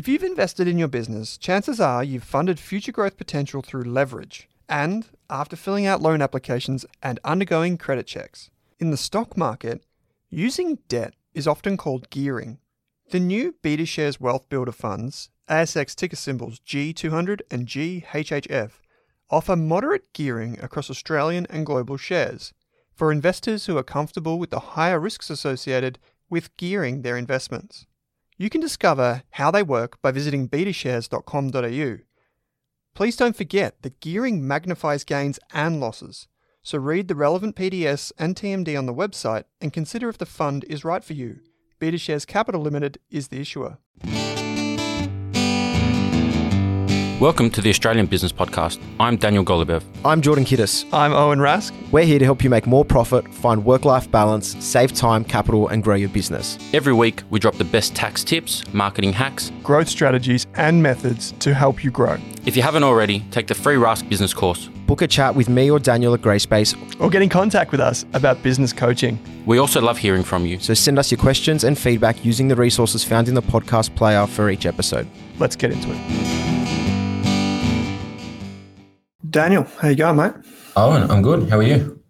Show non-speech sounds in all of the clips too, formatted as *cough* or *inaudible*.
If you've invested in your business, chances are you've funded future growth potential through leverage and after filling out loan applications and undergoing credit checks. In the stock market, using debt is often called gearing. The new BetaShares Wealth Builder funds, ASX ticker symbols G200 and GHHF, offer moderate gearing across Australian and global shares for investors who are comfortable with the higher risks associated with gearing their investments. You can discover how they work by visiting betashares.com.au. Please don't forget that gearing magnifies gains and losses, so read the relevant PDS and TMD on the website and consider if the fund is right for you. BetaShares Capital Limited is the issuer. Welcome to the Australian Business Podcast. I'm Daniel Goloubev. I'm Jordan Kiddis. I'm Owen Rask. We're here to help you make more profit, find work life balance, save time, capital, and grow your business. Every week, we drop the best tax tips, marketing hacks, growth strategies, and methods to help you grow. If you haven't already, take the free Rask business course. Book a chat with me or Daniel at Grey Space, or get in contact with us about business coaching. We also love hearing from you. So send us your questions and feedback using the resources found in the podcast player for each episode. Let's get into it. Daniel, how are you going, mate? Owen, I'm good. How are you?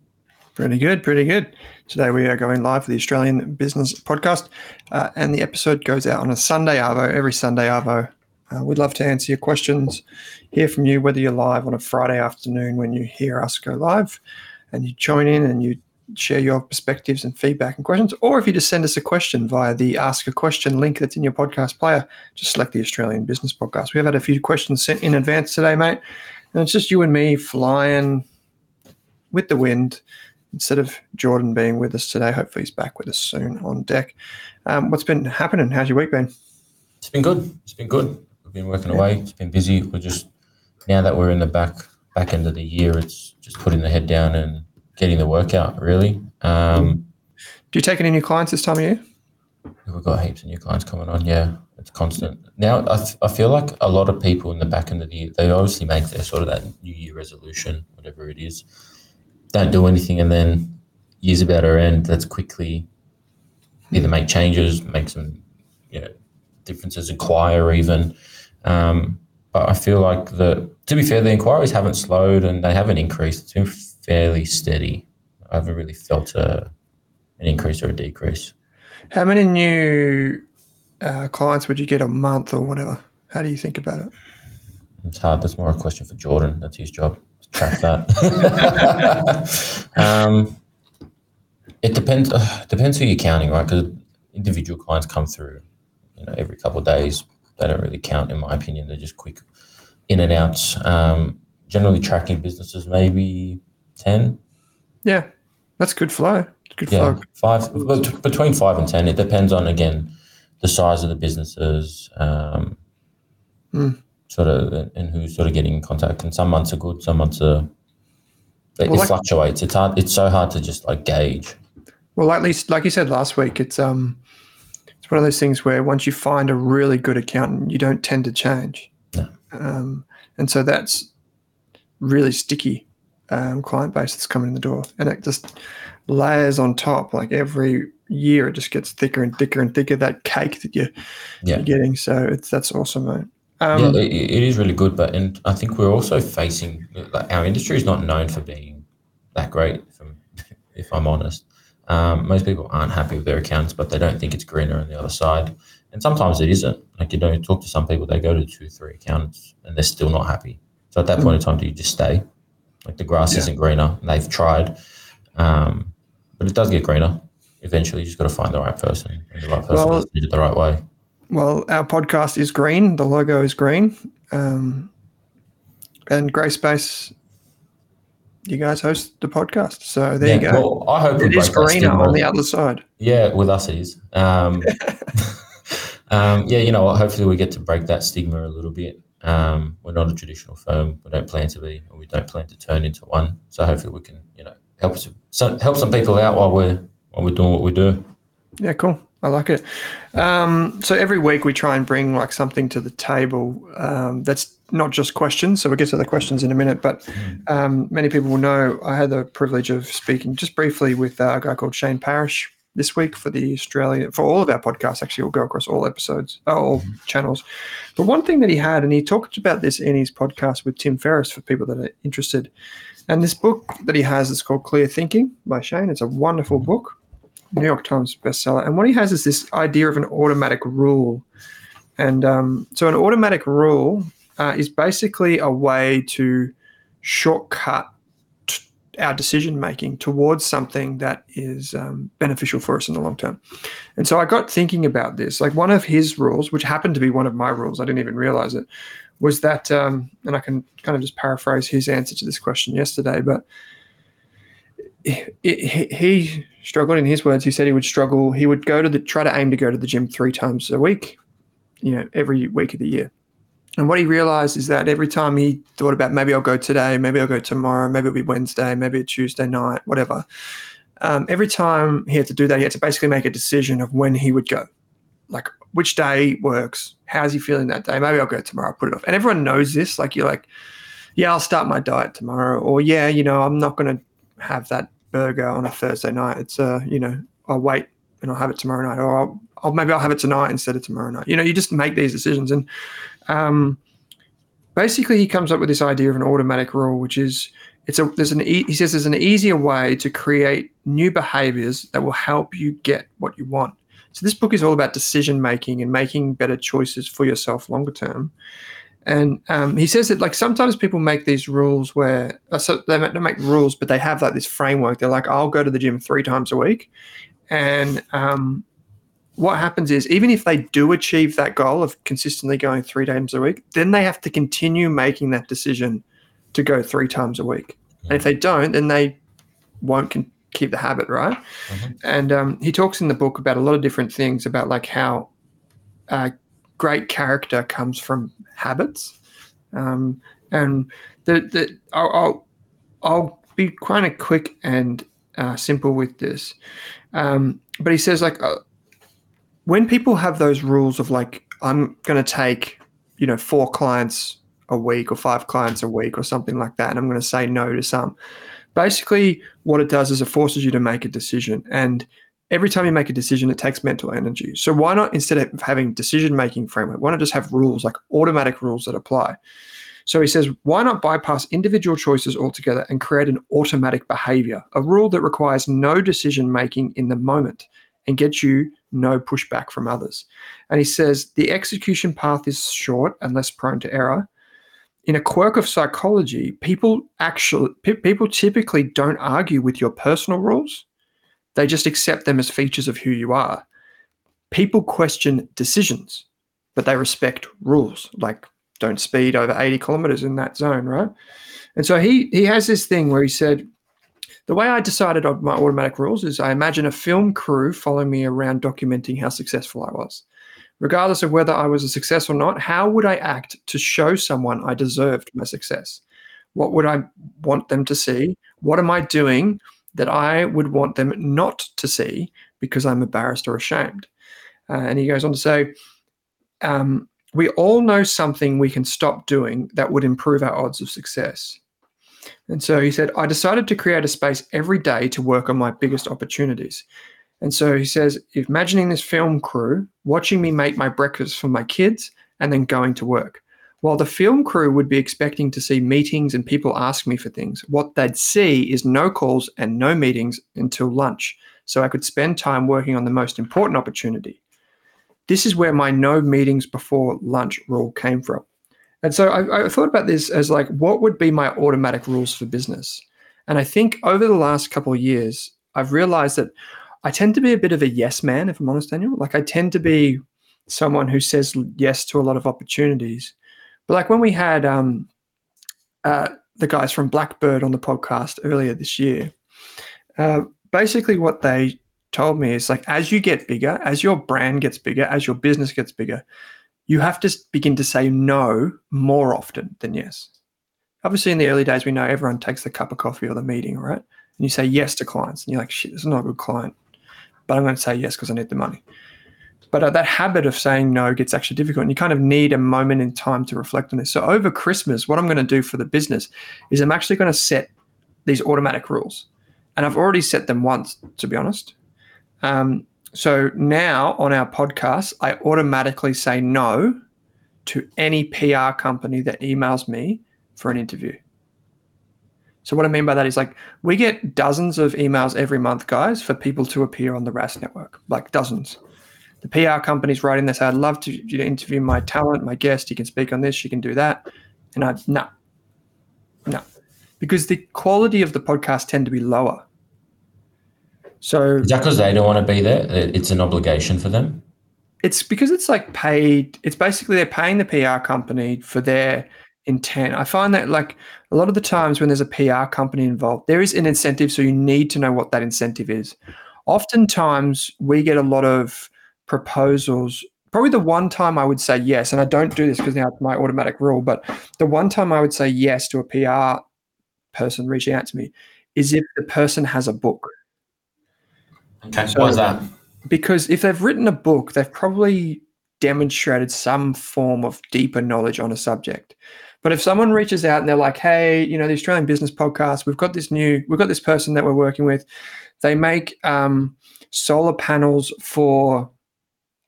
Pretty good, pretty good. Today we are going live for the Australian Business Podcast, uh, and the episode goes out on a Sunday Arvo, every Sunday Arvo. Uh, we'd love to answer your questions, hear from you, whether you're live on a Friday afternoon when you hear us go live, and you join in and you share your perspectives and feedback and questions, or if you just send us a question via the Ask a Question link that's in your podcast player, just select the Australian Business Podcast. We've had a few questions sent in advance today, mate. And it's just you and me flying with the wind instead of Jordan being with us today. Hopefully, he's back with us soon on deck. Um, what's been happening? How's your week been? It's been good. It's been good. We've been working away. It's been busy. We're just now that we're in the back back end of the year, it's just putting the head down and getting the work out. Really. Um, Do you take any new clients this time of year? We've got heaps of new clients coming on. Yeah, it's constant. Now, I, th- I feel like a lot of people in the back end of the year, they obviously make their sort of that New Year resolution, whatever it is, don't do anything, and then years about to end, let's quickly either make changes, make some you know, differences, inquire even. Um, but I feel like the to be fair, the inquiries haven't slowed and they haven't increased. It's been fairly steady. I haven't really felt a, an increase or a decrease. How many new uh, clients would you get a month or whatever? How do you think about it? It's hard. That's more a question for Jordan. That's his job. Track that. *laughs* um, it depends. Uh, depends who you're counting, right? Because individual clients come through, you know, every couple of days. They don't really count, in my opinion. They're just quick in and outs. Um, generally, tracking businesses maybe ten. Yeah, that's good flow. Good yeah. Five between five and ten. It depends on again the size of the businesses, um, mm. sort of, and who's sort of getting in contact. And some months are good, some months are. It, well, it like, fluctuates. It's hard. It's so hard to just like gauge. Well, at least, like you said last week, it's um, it's one of those things where once you find a really good accountant, you don't tend to change. No. Um, and so that's really sticky um, client base that's coming in the door, and it just layers on top. Like every year, it just gets thicker and thicker and thicker. That cake that you, yeah. you're getting. So it's that's awesome, mate. Um, yeah, it, it is really good, but and I think we're also facing like our industry is not known for being that great. If I'm, *laughs* if I'm honest, um, most people aren't happy with their accounts, but they don't think it's greener on the other side. And sometimes it isn't. Like you know, you talk to some people, they go to two, three accountants, and they're still not happy. So at that point in time, do you just stay? Like the grass yeah. isn't greener. they've tried. Um, but it does get greener. Eventually, you just got to find the right person and the right person well, did it the right way. Well, our podcast is green. The logo is green. Um, and Grey Space, you guys host the podcast. So there yeah, you go. Well, I hope it is greener on the other side. Yeah, with us it is. Um, *laughs* *laughs* um, yeah, you know? Hopefully, we get to break that stigma a little bit. Um, we're not a traditional firm. We don't plan to be, or we don't plan to turn into one. So hopefully, we can, you know, help some help some people out while we're while we're doing what we do. Yeah, cool. I like it. Um, so every week we try and bring like something to the table um, that's not just questions. So we'll get to the questions in a minute. But um, many people will know I had the privilege of speaking just briefly with uh, a guy called Shane Parrish this week for the Australian for all of our podcasts. Actually, we'll go across all episodes, uh, all channels. But one thing that he had, and he talked about this in his podcast with Tim Ferriss for people that are interested. And this book that he has is called Clear Thinking by Shane. It's a wonderful book, New York Times bestseller. And what he has is this idea of an automatic rule. And um, so, an automatic rule uh, is basically a way to shortcut our decision making towards something that is um, beneficial for us in the long term. And so I got thinking about this. Like one of his rules, which happened to be one of my rules, I didn't even realize it, was that, um, and I can kind of just paraphrase his answer to this question yesterday, but it, it, he struggled in his words. He said he would struggle. He would go to the try to aim to go to the gym three times a week, you know, every week of the year. And what he realized is that every time he thought about maybe I'll go today, maybe I'll go tomorrow, maybe it'll be Wednesday, maybe it's Tuesday night, whatever. Um, every time he had to do that, he had to basically make a decision of when he would go, like which day works, how's he feeling that day? Maybe I'll go tomorrow, I'll put it off. And everyone knows this. Like you're like, yeah, I'll start my diet tomorrow, or yeah, you know, I'm not going to have that burger on a Thursday night. It's uh, you know, I'll wait and I'll have it tomorrow night, or I'll, I'll maybe I'll have it tonight instead of tomorrow night. You know, you just make these decisions, and um, basically he comes up with this idea of an automatic rule, which is it's a there's an e- he says there's an easier way to create new behaviors that will help you get what you want. So this book is all about decision making and making better choices for yourself longer term. And um, he says that like sometimes people make these rules where uh, so they don't make rules, but they have like this framework. They're like, I'll go to the gym three times a week, and um, what happens is even if they do achieve that goal of consistently going three times a week, then they have to continue making that decision to go three times a week. And if they don't, then they won't con- keep the habit, right? Mhm. And um, he talks in the book about a lot of different things about like how uh, great character comes from habits. Um, and the, the I'll, I'll, I'll be kind of quick and uh, simple with this. Um, but he says like uh, when people have those rules of like I'm going to take you know four clients a week or five clients a week or something like that, and I'm going to say no to some. Basically, what it does is it forces you to make a decision, and every time you make a decision, it takes mental energy. So why not instead of having decision making framework, why not just have rules like automatic rules that apply? So he says, why not bypass individual choices altogether and create an automatic behavior, a rule that requires no decision making in the moment and gets you no pushback from others. And he says the execution path is short and less prone to error. In a quirk of psychology, people actually pe- people typically don't argue with your personal rules. They just accept them as features of who you are. People question decisions, but they respect rules, like don't speed over 80 kilometers in that zone, right? And so he he has this thing where he said, the way I decided on my automatic rules is I imagine a film crew following me around documenting how successful I was. Regardless of whether I was a success or not, how would I act to show someone I deserved my success? What would I want them to see? What am I doing that I would want them not to see because I'm embarrassed or ashamed? Uh, and he goes on to say, um, we all know something we can stop doing that would improve our odds of success. And so he said, I decided to create a space every day to work on my biggest opportunities. And so he says, imagining this film crew watching me make my breakfast for my kids and then going to work. While the film crew would be expecting to see meetings and people ask me for things, what they'd see is no calls and no meetings until lunch. So I could spend time working on the most important opportunity. This is where my no meetings before lunch rule came from. And so I, I, thought about this as like, what would be my automatic rules for business? And I think over the last couple of years, I've realized that I tend to be a bit of a yes man, if I'm honest, Daniel. Like I tend to be someone who says yes to a lot of opportunities. But like when we had um, uh, the guys from Blackbird on the podcast earlier this year, uh, basically what they told me is like, as you get bigger, as your brand gets bigger, as your business gets bigger, you have to begin to say no more often than yes. Obviously, in the early days, we know everyone takes the cup of coffee or the meeting, right? And you say yes to clients, and you're like, shit, this is not a good client, but I'm going to say yes because I need the money. But uh, that habit of saying no gets actually difficult, and you kind of need a moment in time to reflect on this. So over Christmas, what I'm going to do for the business is I'm actually going to set these automatic rules, and I've already set them once, to be honest. Um, so now on our podcast, I automatically say no to any PR company that emails me for an interview. So what I mean by that is like we get dozens of emails every month, guys, for people to appear on the Rask network, like dozens. The PR companies writing this, I'd love to you to interview my talent, my guest. You can speak on this, you can do that. And I no, no, because the quality of the podcast tend to be lower. So Is that because they don't want to be there? It's an obligation for them. it's because it's like paid it's basically they're paying the PR company for their intent. I find that like a lot of the times when there's a PR company involved, there is an incentive, so you need to know what that incentive is. Oftentimes we get a lot of proposals. Probably the one time I would say yes, and I don't do this because now it's my automatic rule, but the one time I would say yes to a PR person reaching out to me is if the person has a book Okay. So- Why is that? because if they've written a book, they've probably demonstrated some form of deeper knowledge on a subject. But if someone reaches out and they're like, "Hey, you know, the Australian Business Podcast, we've got this new, we've got this person that we're working with. They make um, solar panels for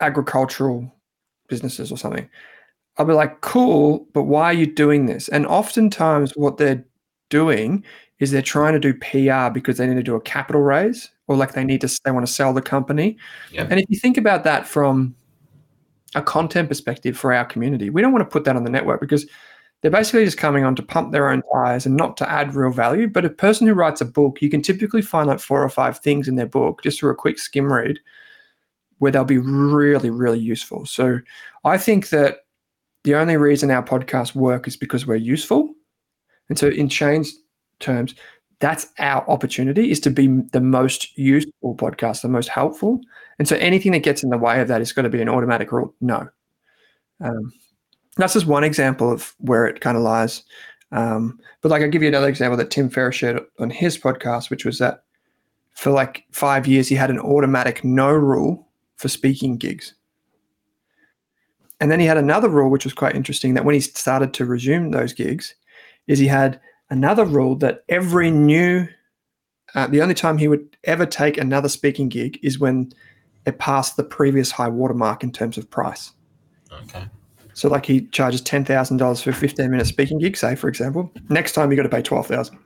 agricultural businesses or something." I'll be like, "Cool, but why are you doing this?" And oftentimes, what they're doing is they're trying to do PR because they need to do a capital raise or like they need to they want to sell the company. And if you think about that from a content perspective for our community, we don't want to put that on the network because they're basically just coming on to pump their own tires and not to add real value. But a person who writes a book, you can typically find like four or five things in their book just through a quick skim read where they'll be really, really useful. So I think that the only reason our podcasts work is because we're useful. And so in change terms, that's our opportunity is to be the most useful podcast, the most helpful. And so anything that gets in the way of that is going to be an automatic rule. No. Um, that's just one example of where it kind of lies. Um, but like I'll give you another example that Tim Ferriss shared on his podcast, which was that for like five years he had an automatic no rule for speaking gigs. And then he had another rule, which was quite interesting, that when he started to resume those gigs, is he had another rule that every new, uh, the only time he would ever take another speaking gig is when it passed the previous high watermark in terms of price. Okay. So, like he charges ten thousand dollars for a fifteen minute speaking gig, say for example. Next time you got to pay twelve thousand.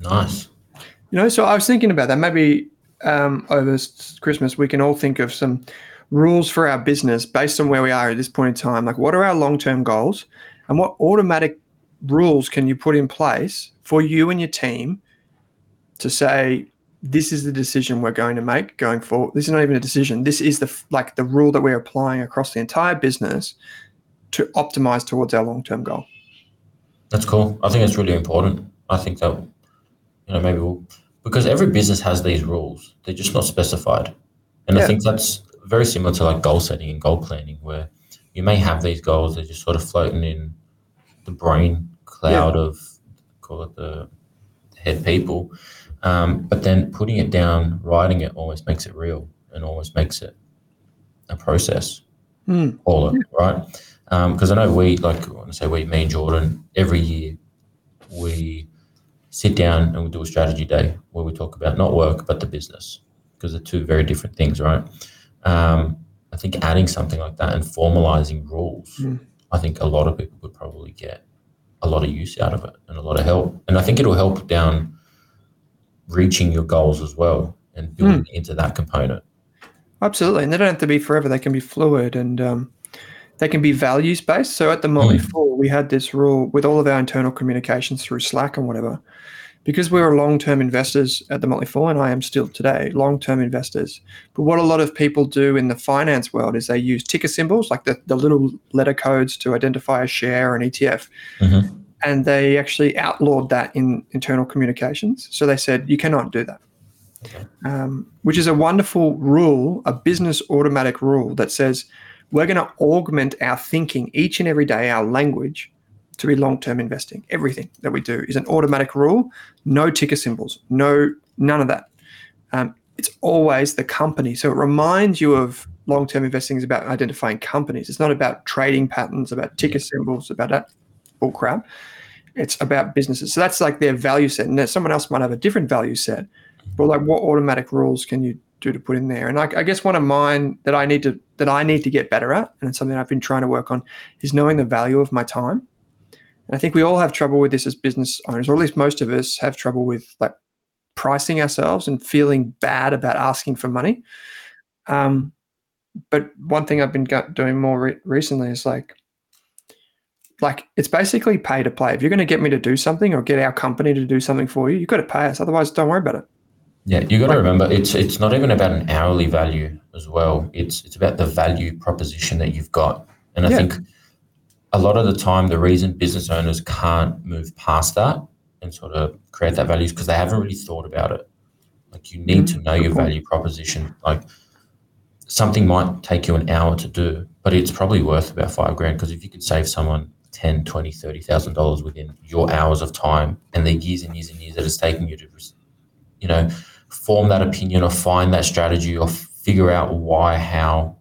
Nice. You know, so I was thinking about that. Maybe um, over Christmas we can all think of some rules for our business based on where we are at this point in time. Like, what are our long term goals, and what automatic rules can you put in place for you and your team to say this is the decision we're going to make going forward. This is not even a decision. This is the like the rule that we're applying across the entire business to optimize towards our long term goal. That's cool. I think it's really important. I think that you know maybe we'll because every business has these rules. They're just not specified, and Yeah. I think that's very similar to like goal setting and goal planning, where you may have these goals they're just sort of floating in the brain cloud of call it the head people, um, but then putting it down, writing it, almost makes it real and almost makes it a process. Hmm. All it right. Because I know we, like, when I say we, me and Jordan, every year we sit down and we do a strategy day where we talk about not work, but the business, because they're two very different things, right? Um, I think adding something like that and formalizing rules, Mm. I think a lot of people would probably get a lot of use out of it and a lot of help. And I think it'll help down reaching your goals as well and building into that component. Absolutely, and they don't have to be forever. They can be fluid and um, they can be values based. So at the Motley Mm. Fool, we had this rule with all of our internal communications through Slack and whatever, because we were long term investors at the Motley Fool, and I am still today long term investors. But what a lot of people do in the finance world is they use ticker symbols, like the, the little letter codes to identify a share or an ETF. Mhm. And they actually outlawed that in internal communications. So they said, you cannot do that um, which is a wonderful rule, a business automatic rule that says we're going to augment our thinking each and every day, our language, to be long-term investing. Everything that we do is an automatic rule. No ticker symbols. No, none of that. Um, it's always the company. So it reminds you of long-term investing is about identifying companies. It's not about trading patterns, about ticker symbols, about that bull crap. It's about businesses. So that's like their value set. And then someone else might have a different value set. But like, what automatic rules can you do to put in there. And I, I guess one of mine that I need to that I need to get better at, and it's something I've been trying to work on, is knowing the value of my time. And I think we all have trouble with this as business owners, or at least most of us have trouble with like pricing ourselves and feeling bad about asking for money. Um, but one thing I've been doing more re- recently is like, like it's basically pay to play. If you're going to get me to do something or get our company to do something for you, you've got to pay us. Otherwise, don't worry about it. Yeah, you got to remember it's it's not even about an hourly value as well. It's it's about the value proposition that you've got, and I yeah. think a lot of the time the reason business owners can't move past that and sort of create that value is because they haven't really thought about it. Like you need mm-hmm. to know your value proposition. Like something might take you an hour to do, but it's probably worth about five grand because if you could save someone 10, 20, 30,000 dollars within your hours of time and the years and years and years that it's taking you to, you know, form that opinion or find that strategy or figure out why, how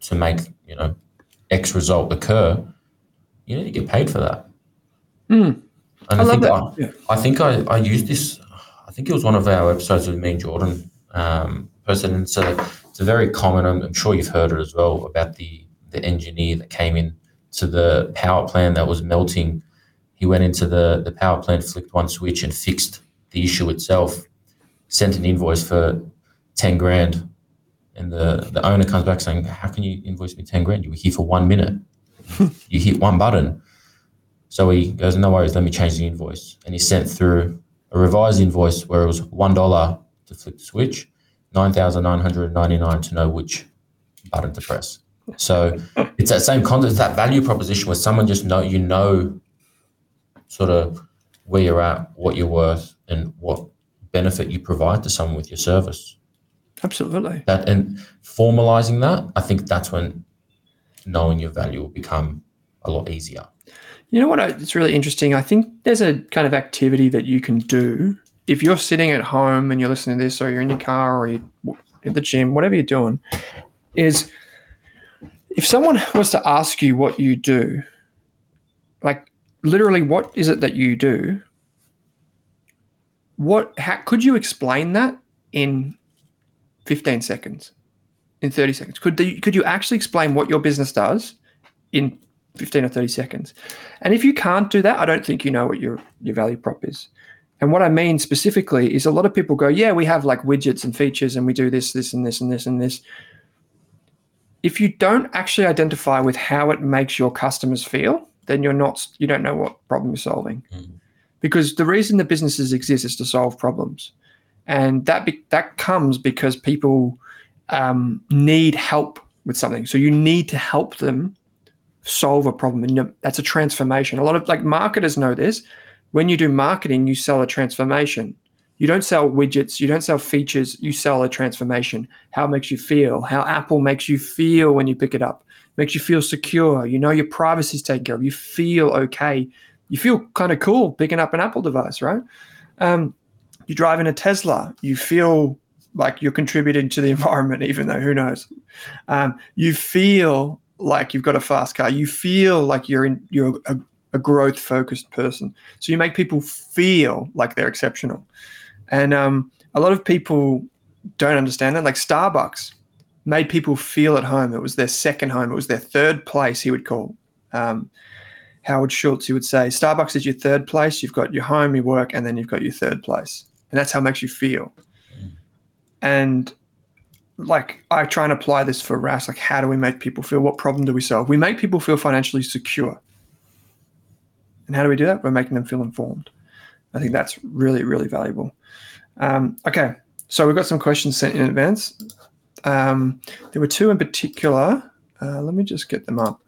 to make, you know, X result occur, you need to get paid for that. Mm. And I, I think that. I, yeah. I think I, I used this. I think it was one of our episodes with me and Jordan um, person. And so it's a very common. I'm, I'm sure you've heard it as well about the the engineer that came in to the power plant that was melting. He went into the the power plant, flicked one switch, and fixed the issue itself. Sent an invoice for ten grand, and the the owner comes back saying, "How can you invoice me ten grand? You were here for one minute." You hit one button. So he goes, no worries, let me change the invoice. And he sent through a revised invoice where it was $1 to flick the switch, 9999 to know which button to press. So it's that same concept, that value proposition where someone just know, you know, sort of where you're at, what you're worth, and what benefit you provide to someone with your service. Absolutely. That and formalizing that, I think that's when knowing your value will become a lot easier. You know what? It's really interesting. I think there's a kind of activity that you can do if you're sitting at home and you're listening to this, or you're in your car, or you're at the gym, whatever you're doing, is if someone was to ask you what you do, like literally, what is it that you do? What? How could you explain that in 15 seconds? In 30 seconds. Could the, could you actually explain what your business does in 15 or 30 seconds? And if you can't do that, I don't think you know what your your value prop is. And what I mean specifically is a lot of people go, yeah, we have like widgets and features and we do this, this, and this, and this, and this. If you don't actually identify with how it makes your customers feel, then you're not, you don't know what problem you're solving. Mm. Because the reason the businesses exist is to solve problems. And that be, that comes because people um, need help with something. So you need to help them solve a problem. And that's a transformation. A lot of like marketers know this. When you do marketing, you sell a transformation. You don't sell widgets, you don't sell features, you sell a transformation. How it makes you feel, how Apple makes you feel when you pick it up, makes you feel secure. You know your privacy is taken care of. You feel okay. You feel kind of cool picking up an Apple device, right? Um, you drive in a Tesla, you feel like you're contributing to the *laughs* environment, even though who knows. Um, you feel like you've got a fast car. You feel like you're in you're a, a growth focused person. So you make people feel like they're exceptional. And um, a lot of people don't understand that. Like Starbucks made people feel at home. It was their second home. It was their third place. He would call. Um, Howard Schultz, he would say, Starbucks is your third place. You've got your home, your work, and then you've got your third place. And that's how it makes you feel. And like I try and apply this for Rask. Like, how do we make people feel? What problem do we solve? We make people feel financially secure. And how do we do that? We're making them feel informed. I think that's really, really valuable. Um, okay, so we've got some questions sent in advance. Um, there were two in particular. Uh, let me just get them up.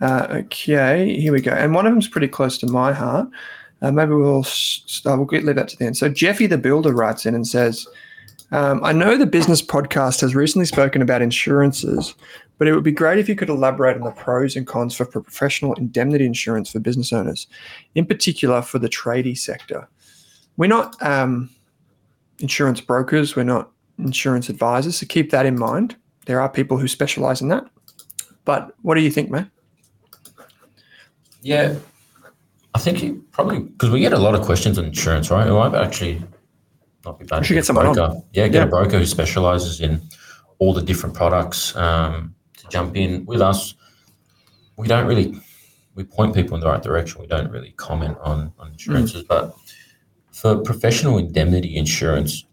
Uh, okay, here we go. And one of them's pretty close to my heart. Uh, maybe we'll start, we'll get, leave that to the end. So Jeffy the Builder writes in and says, um, I know the business podcast has recently spoken about insurances, but it would be great if you could elaborate on the pros and cons for professional indemnity insurance for business owners, in particular for the tradie sector. We're not um, insurance brokers, we're not insurance advisors, so keep that in mind. There are people who specialize in that. But what do you think, man? Yeah, I think you probably because we get a lot of questions on insurance, right? I've actually not be bad. should to get someone on. broker. Yeah, get Yeah. a broker who specializes in all the different products um, to jump in with us. We don't really we point people in the right direction. We don't really comment on on insurances, but for professional indemnity insurance,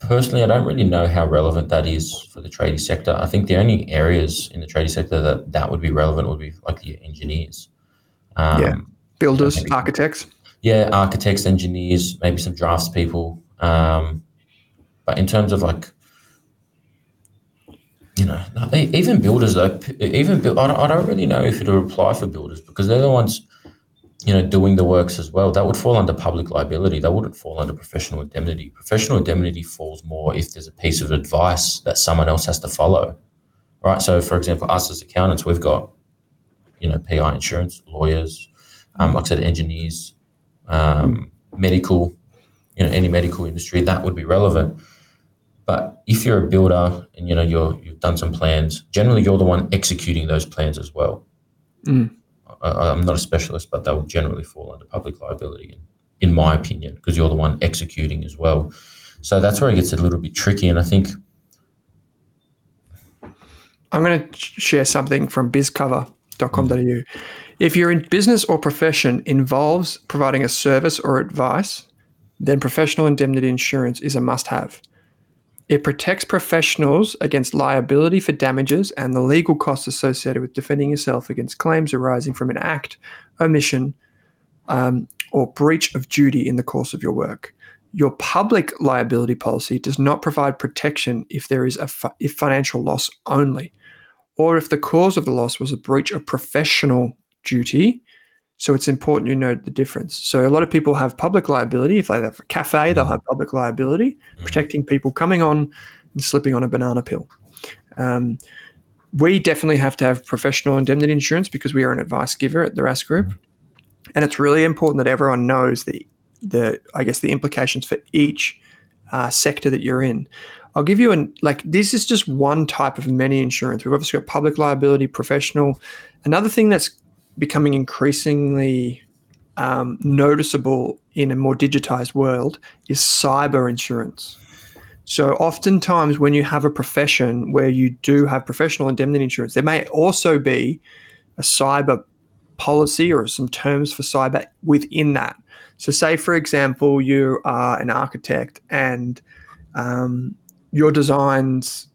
personally, I don't really know how relevant that is for the tradie sector. I think the only areas in the tradie sector that that would be relevant would be like the engineers. Um, Yeah. Builders, architects. Yeah, architects, engineers, maybe some drafts people. Um, but in terms of like, you know, even builders though, even I don't, I don't really know if it would apply for builders because they're the ones, you know, doing the works as well. That would fall under public liability. That wouldn't fall under professional indemnity. Professional indemnity falls more if there's a piece of advice that someone else has to follow, right? So, for example, us as accountants, we've got, you know, PI insurance, lawyers, um, like I said, engineers, um, medical, you know, any medical industry, that would be relevant. But if you're a builder and you know you're you've done some plans, generally you're the one executing those plans as well. Mm. I, I'm not a specialist, but they will generally fall under public liability, in my opinion, because you're the one executing as well. So that's where it gets a little bit tricky. And I think, I'm going to share something from bizcover.com.au. If your business or profession involves providing a service or advice, then professional indemnity insurance is a must have. It protects professionals against liability for damages and the legal costs associated with defending yourself against claims arising from an act, omission, um, or breach of duty in the course of your work. Your public liability policy does not provide protection if there is a if financial loss only, or if the cause of the loss was a breach of professional duty. So it's important you note the difference. So a lot of people have public liability. If they have a cafe, they'll have public liability, protecting people coming on and slipping on a banana peel. Um, we definitely have to have professional indemnity insurance because we are an advice giver at the Rask Group, and it's really important that everyone knows the the I guess the implications for each uh, sector that you're in. I'll give you an like this is just one type of many insurance. We've obviously got public liability, professional. Another thing that's becoming increasingly um, noticeable in a more digitized world is cyber insurance. So, oftentimes, when you have a profession where you do have professional indemnity insurance, there may also be a cyber policy or some terms for cyber within that. So, say for example, you are an architect and um, your designs,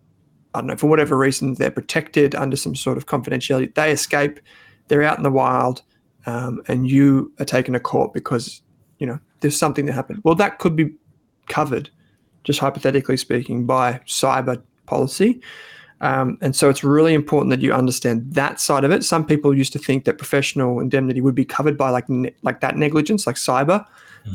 I don't know, for whatever reason, they're protected under some sort of confidentiality. They escape, they're out in the wild, um, and you are taken to court because you know there's something that happened. Well, that could be covered, just hypothetically speaking, by cyber policy. Um, and so it's really important that you understand that side of it. Some people used to think that professional indemnity would be covered by like ne- like that negligence, like cyber.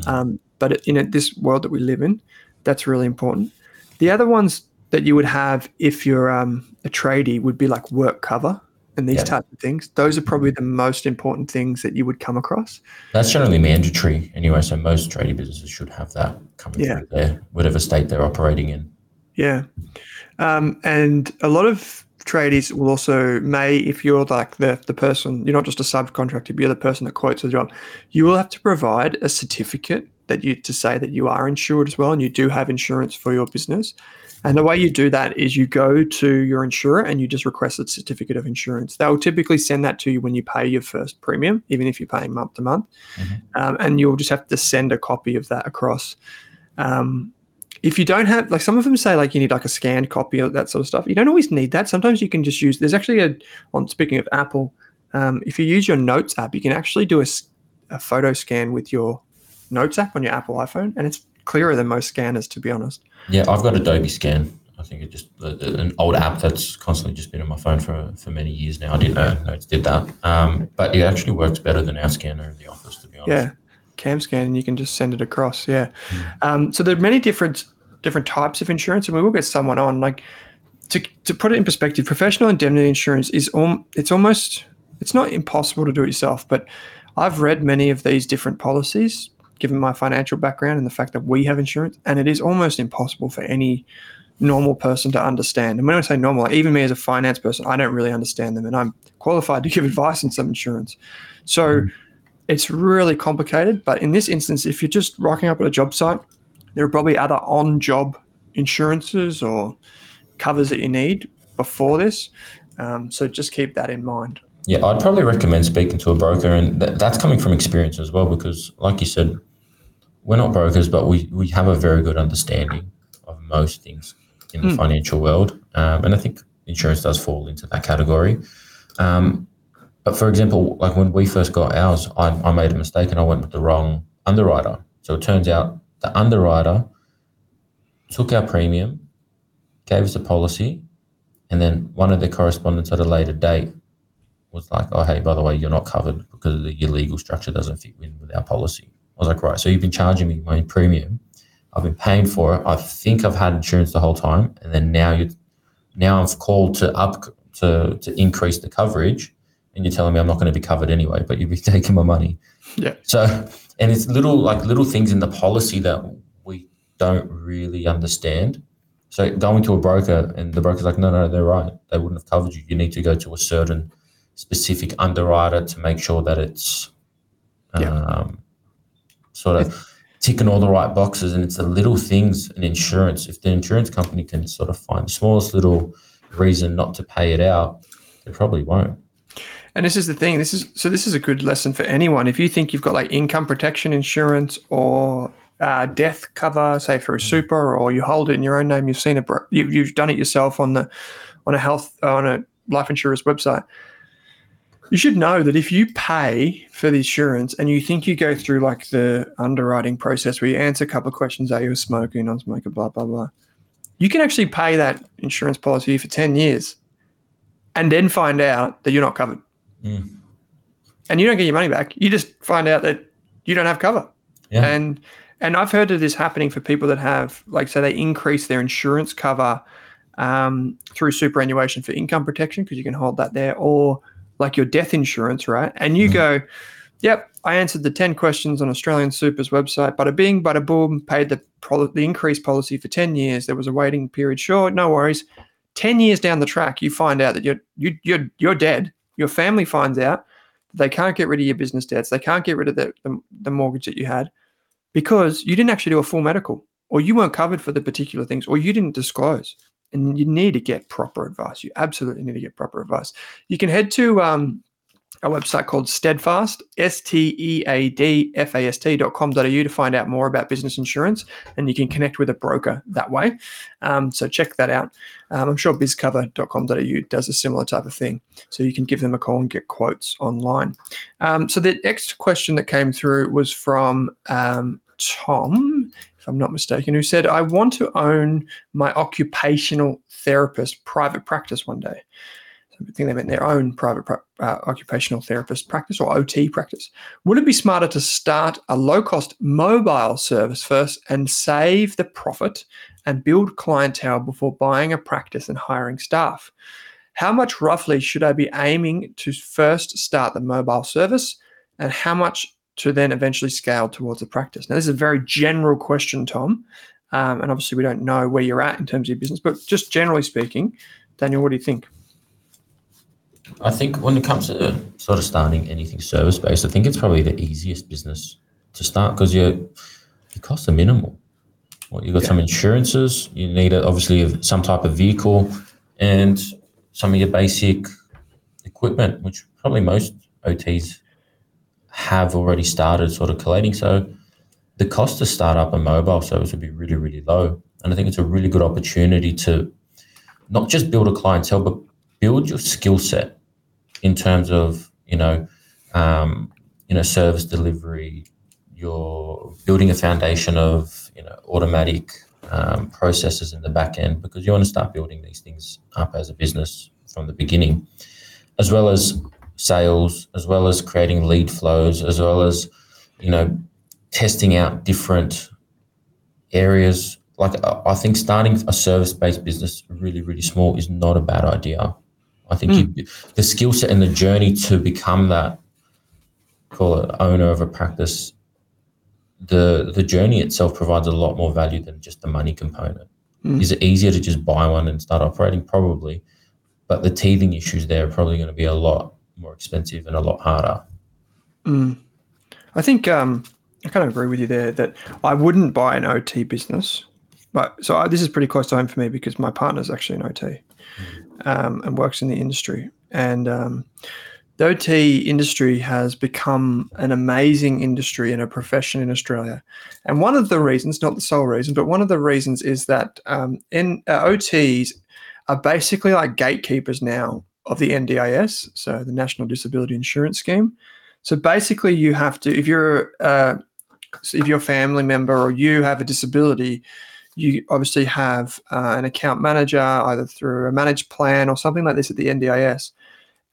Um, but it, in this world that we live in, that's really important. The other ones that you would have if you're um, a tradie would be like work cover and these Yeah. types of things. Those are probably the most important things that you would come across. That's generally mandatory anyway. So most trading businesses should have that coming Yeah. through there, whatever state they're operating in. Yeah. Um, and a lot of tradies will also may if you're like the the person you're not just a subcontractor but you're the person that quotes the job you will have to provide a certificate that you to say that you are insured as well and you do have insurance for your business and the way you do that is you go to your insurer and you just request a certificate of insurance. They will typically send that to you when you pay your first premium even if you're paying month to month. Um, and you'll just have to send a copy of that across. Um, if you don't have like some of them say like you need like a scanned copy of that sort of stuff. You don't always need that. Sometimes you can just use there's actually a on speaking of apple um, if you use your notes app you can actually do a photo scan with your notes app on your apple iphone and it's clearer than most scanners to be honest Yeah, I've got Adobe Scan. I think it just the- the- an old app that's constantly just been on my phone for for many years now. I didn't know it did that, um, but it actually works better than our scanner in the office, to be honest. yeah cam scan and you can just send it across yeah um, so there are many different different types of insurance and we will get someone on like to, to put it in perspective professional indemnity insurance is om- it's almost it's not impossible to do it yourself but i've read many of these different policies given my financial background and the fact that we have insurance and it is almost impossible for any normal person to understand and when i say normal like even me as a finance person i don't really understand them and i'm qualified to give *laughs* advice on some insurance so it's really complicated but in this instance if you're just rocking up at a job site there are probably other on-job insurances or covers that you need before this. Um, so just keep that in mind. Yeah, I'd probably recommend speaking to a broker, and th- that's coming from experience as well. Because, like you said, we're not brokers, but we we have a very good understanding of most things in the Mm. financial world, um, and I think insurance does fall into that category. Um, but for example, like when we first got ours, I, I made a mistake and I went with the wrong underwriter. So it turns out the underwriter took our premium, gave us a policy, and then one of the correspondents at a later date was like, "Oh, hey, by the way, you're not covered because the, your legal structure doesn't fit in with our policy." I was like, "Right, so you've been charging me my premium. I've been paying for it. I think I've had insurance the whole time, and then now you, now I've called to up to to increase the coverage, and you're telling me I'm not going to be covered anyway, but you'll be *laughs* taking my money." Yeah. So, and it's little like little things in the policy that we don't really understand. So going to a broker and the broker's like, no, no, they're right. They wouldn't have covered you. You need to go to a certain specific underwriter to make sure that it's Yeah. Um, sort of ticking all the right boxes. And it's the little things in insurance. If the insurance company can sort of find the smallest little reason not to pay it out, they probably won't. And this is the thing. This is so. This is a good lesson for anyone. If you think you've got like income protection insurance or uh, death cover, say for a super, or you hold it in your own name, you've seen it. bro- You, you've done it yourself on the on a health on a life insurance website. You should know that if you pay for the insurance and you think you go through like the underwriting process where you answer a couple of questions, are you a smoker, non-smoker, blah blah blah, you can actually pay that insurance policy for ten years, and then find out that you're not covered Mm. and you don't get your money back. You just find out that you don't have cover. Yeah. And and I've heard of this happening for people that have like so they increase their insurance cover um, through superannuation for income protection because you can hold that there, or like your death insurance, right? And you Mhm. go, "Yep, I answered the ten questions on Australian Super's website. Bada bing, bada boom. Paid the pol- the increased policy for ten years. There was a waiting period. Sure, no worries. Ten years down the track, you find out that you're you, you're you're dead. Your family finds out they can't get rid of your business debts. They can't get rid of the, the, the mortgage that you had because you didn't actually do a full medical or you weren't covered for the particular things or you didn't disclose. And you need to get proper advice. You absolutely need to get proper advice. You can head to um, a website called Steadfast, S T E A D F A S T dot com dot au to find out more about business insurance. And you can connect with a broker that way. Um, so check that out. Um, I'm sure bizcover.com.au does a similar type of thing. So you can give them a call and get quotes online. Um, so the next question that came through was from um, Tom, I'm not mistaken, who said, I want to own my occupational therapist private practice one day. I think they meant their own private uh, occupational therapist practice or OT practice. Would it be smarter to start a low cost mobile service first and save the profit and build clientele before buying a practice and hiring staff? How much roughly should I be aiming to first start the mobile service and how much to then eventually scale towards a practice? Now, this is a very general question, Tom. Um, and obviously, we don't know where you're at in terms of your business, but just generally speaking, Daniel, what do you think? I think when it comes to sort of starting anything service based, I think it's probably the easiest business to start because your your costs are minimal. Well, you've got some insurances. You need a, obviously some type of vehicle and some of your basic equipment, which probably most OTs have already started sort of collating. So the cost to start up a mobile service would be really, really low. And I think it's a really good opportunity to not just build a clientele, but build your skill set in terms of you know um, you know service delivery you're building a foundation of you know automatic um, processes in the back end because you want to start building these things up as a business from the beginning as well as sales as well as creating lead flows as well as you know testing out different areas like I- think starting a service-based business really really small is not a bad idea I think you, the skill set and the journey to become that, call it owner of a practice, the the journey itself provides a lot more value than just the money component. Mm. Is it easier to just buy one and start operating? Probably, but the teething issues there are probably going to be a lot more expensive and a lot harder. Mm. I think um, I kind of agree with you there that I wouldn't buy an OT business. But so I, this is pretty close to home for me because my partner's actually an OT um, and works in the industry. And um, the OT industry has become an amazing industry and a profession in Australia. And one of the reasons, not the sole reason, but one of the reasons is that um, in, uh, OTs are basically like gatekeepers now of the NDIS, so the National Disability Insurance Scheme. So basically, you have to, if you're uh, if your family member or you have a disability, you obviously have uh, an account manager either through a managed plan or something like this at the NDIS.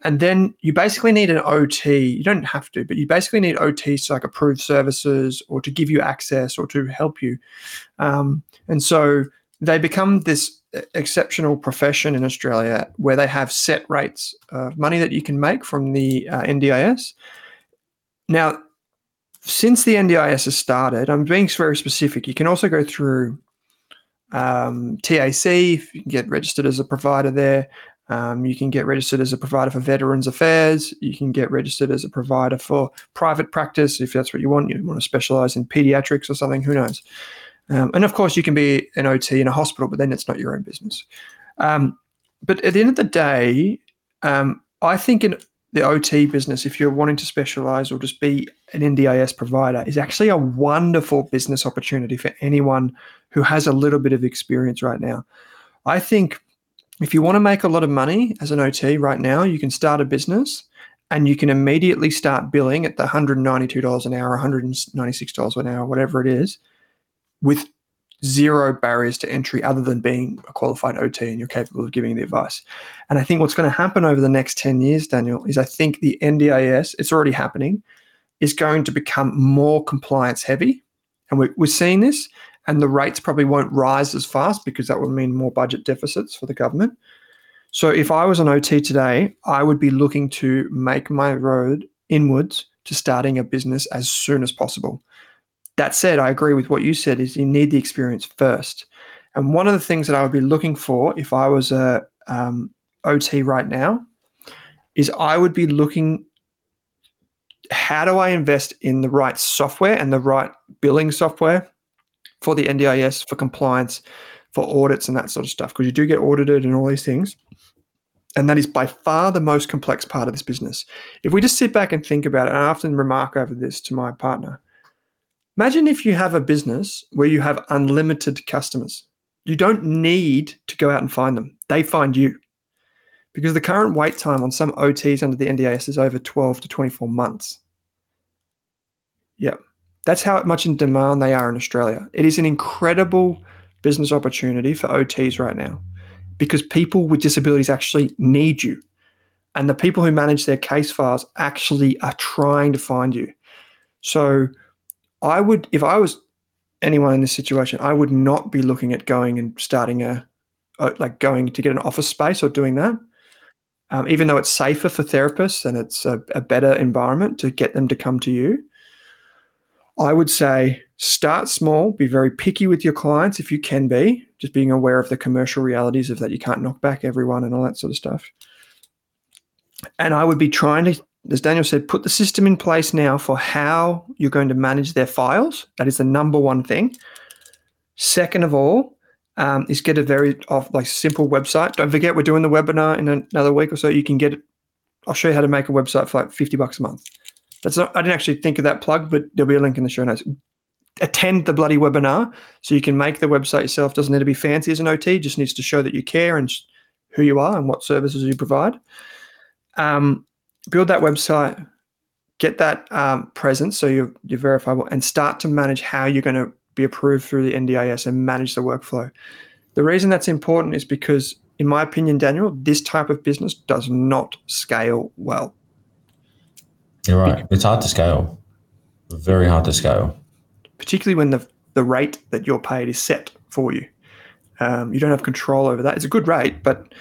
And then you basically need an OT. You don't have to, but you basically need OTs to like approve services or to give you access or to help you. Um, and so they become this exceptional profession in Australia where they have set rates of money that you can make from the uh, NDIS. Now, since the NDIS has started, I'm being very specific. You can also go through um, TAC, if you can get registered as a provider there. Um, you can get registered as a provider for Veterans Affairs. You can get registered as a provider for private practice if that's what you want. You want to specialize in pediatrics or something, who knows? Um, and of course, you can be an OT in a hospital, but then it's not your own business. Um, but at the end of the day, um, I think in the OT business, if you're wanting to specialize or just be an NDIS provider, is actually a wonderful business opportunity for anyone who has a little bit of experience right now. I think if you want to make a lot of money as an OT right now, you can start a business and you can immediately start billing at the $192 an hour, $196 an hour, whatever it is, with zero barriers to entry other than being a qualified OT and you're capable of giving the advice. And I think what's going to happen over the next 10 years, Danil, is I think the NDIS, it's already happening, is going to become more compliance heavy. And we're, we're seeing this and the rates probably won't rise as fast because that would mean more budget deficits for the government. So if I was an OT today, I would be looking to make my road inwards to starting a business as soon as possible. That said, I agree with what you said is you need the experience first. And one of the things that I would be looking for if I was a um, OT right now is I would be looking how do I invest in the right software and the right billing software for the NDIS, for compliance, for audits and that sort of stuff, because you do get audited and all these things. And that is by far the most complex part of this business. If we just sit back and think about it, and I often remark over this to my partner, imagine if you have a business where you have unlimited customers. You don't need to go out and find them, they find you. Because the current wait time on some OTs under the NDIS is over 12 to 24 months. Yep. That's how much in demand they are in Australia. It is an incredible business opportunity for OTs right now because people with disabilities actually need you. And the people who manage their case files actually are trying to find you. So I would, if I was anyone in this situation, I would not be looking at going and starting a, like going to get an office space or doing that. Um, even though it's safer for therapists and it's a, a better environment to get them to come to you, I would say start small, be very picky with your clients if you can be, just being aware of the commercial realities of that you can't knock back everyone and all that sort of stuff. And I would be trying to, as Danil said, put the system in place now for how you're going to manage their files. That is the number one thing. Second of all, um, is get a very off, like simple website. Don't forget, we're doing the webinar in another week or so. You can get it. I'll show you how to make a website for like 50 bucks a month. That's not, I didn't actually think of that plug, but there'll be a link in the show notes. Attend the bloody webinar so you can make the website yourself. Doesn't need to be fancy as an OT, just needs to show that you care and who you are and what services you provide. Um, build that website, get that um, presence so you're, you're verifiable, and start to manage how you're going to be approved through the NDIS and manage the workflow. The reason that's important is because, in my opinion, Danil, this type of business does not scale well. You're right. It's hard to scale. Very hard to scale. Particularly when the the rate that you're paid is set for you. Um, you don't have control over that. It's a good rate, but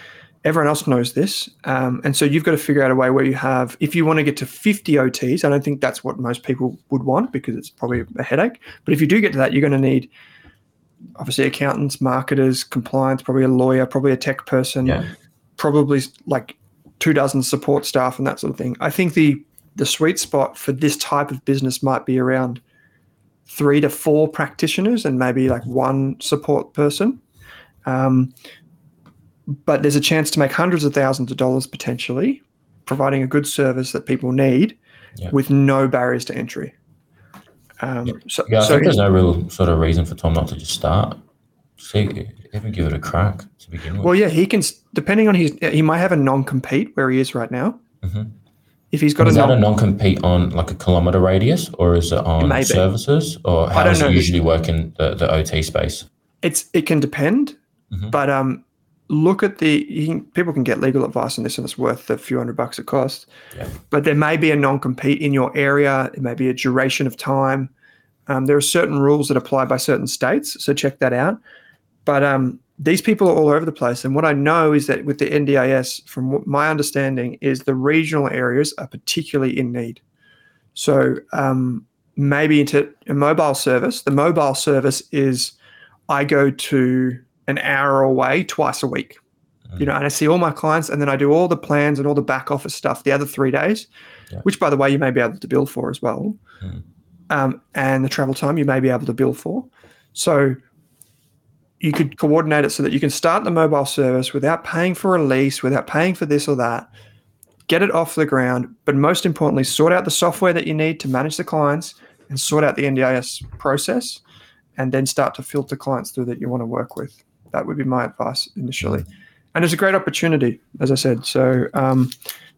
everyone else knows this. Um, and so you've got to figure out a way where you have, if you want to get to 50 OTs, I don't think that's what most people would want because it's probably a headache. But if you do get to that, you're going to need obviously accountants, marketers, compliance, probably a lawyer, probably a tech person, yeah. probably like two dozen support staff and that sort of thing. I think the the sweet spot for this type of business might be around three to four practitioners and maybe like one support person. Um, but there's a chance to make hundreds of thousands of dollars potentially, providing a good service that people need Yeah. with no barriers to entry. Um, So, Yeah, I so think there's no real sort of reason for Tom not to just start. See, even give it a crack to begin with. well, yeah, he can. Depending on his, he might have a non-compete where he is right now. Mhm. If he's got is a that non, a non-compete on like a kilometer radius, or is it on services, or how does know. it usually work in the, the OT space? it's it can depend, Mhm. but um, look at the you can, people can get legal advice on this, and it's worth a few hundred bucks it costs. Yeah. But there may be a non-compete in your area. It may be a duration of time. Um, there are certain rules that apply by certain states, so check that out. But um, these people are all over the place, and what I know is that with the NDIS, from what my understanding, is the regional areas are particularly in need. So um, maybe into a mobile service. The mobile service is I go to an hour away twice a week. You know, and I see all my clients, and then I do all the plans and all the back office stuff the other three days, Yeah. which, by the way, you may be able to bill for as well. Mm. Um, and the travel time you may be able to bill for. So you could coordinate it so that you can start the mobile service without paying for a lease, without paying for this or that. Get it off the ground, but most importantly, sort out the software that you need to manage the clients and sort out the NDIS process, and then start to filter clients through that you want to work with. That would be my advice initially. And it's a great opportunity, as I said. So, um,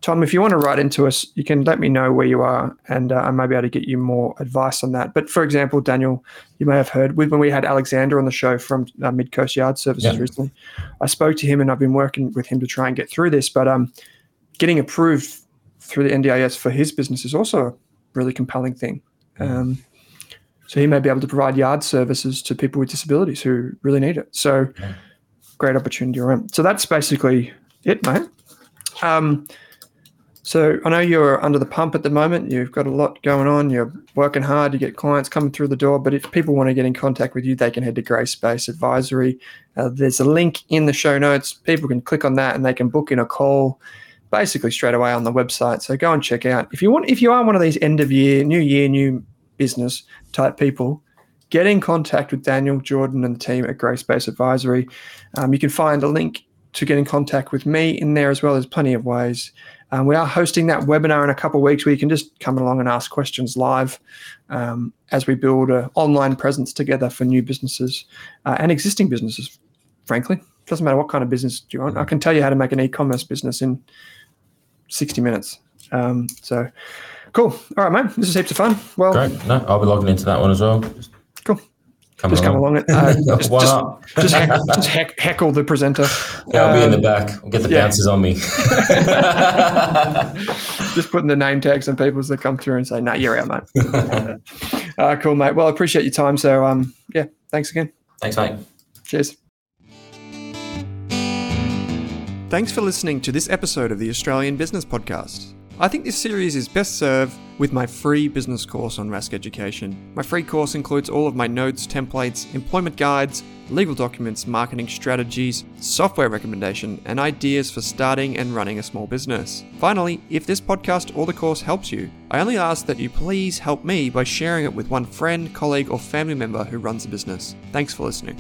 Tom, if you want to write into us, you can let me know where you are, and uh, I may be able to get you more advice on that. But for example, Danil, you may have heard when we had Alexander on the show from uh, Mid Coast Yard Services Yeah. recently. I spoke to him, and I've been working with him to try and get through this. But um, getting approved through the NDIS for his business is also a really compelling thing. Um, so he may be able to provide yard services to people with disabilities who really need it. So great opportunity around. So that's basically it, mate. Um, so I know you're under the pump at the moment. You've got a lot going on. You're working hard. You get clients coming through the door. But if people want to get in contact with you, they can head to Grey Space Advisory. Uh, there's a link in the show notes. People can click on that and they can book in a call basically straight away on the website. So go and check out. If you want, if you are one of these end of year, new year, new business type people, get in contact with Daniel Jordan and the team at Grey Space Advisory. Um, you can find a link to get in contact with me in there as well. There's plenty of ways. Um, we are hosting that webinar in a couple of weeks where you can just come along and ask questions live um, as we build an online presence together for new businesses uh, and existing businesses. Frankly, It doesn't matter what kind of business you want. I can tell you how to make an e-commerce business in 60 minutes. Um, so cool. All right, mate. This is heaps of fun. Well, Great. No, I'll be logging into that one as well. Cool. Come along. just come along. along. And, *laughs* uh, just, Why just, not? just, heck, *laughs* just heck, heckle the presenter. Yeah, I'll be in the Um, back. I'll get the yeah. bouncers on me. *laughs* just putting the name tags on people as they come through and say, "No, you're out, mate." uh, cool, mate. Well, I appreciate your time. So, um, yeah, thanks again. Thanks, mate. Cheers. Thanks for listening to this episode of the Australian Business Podcast. I think this series is best served with my free business course on Rask Education. My free course includes all of my notes, templates, employment guides, legal documents, marketing strategies, software recommendation, and ideas for starting and running a small business. Finally, if this podcast or the course helps you, I only ask that you please help me by sharing it with one friend, colleague, or family member who runs a business. Thanks for listening.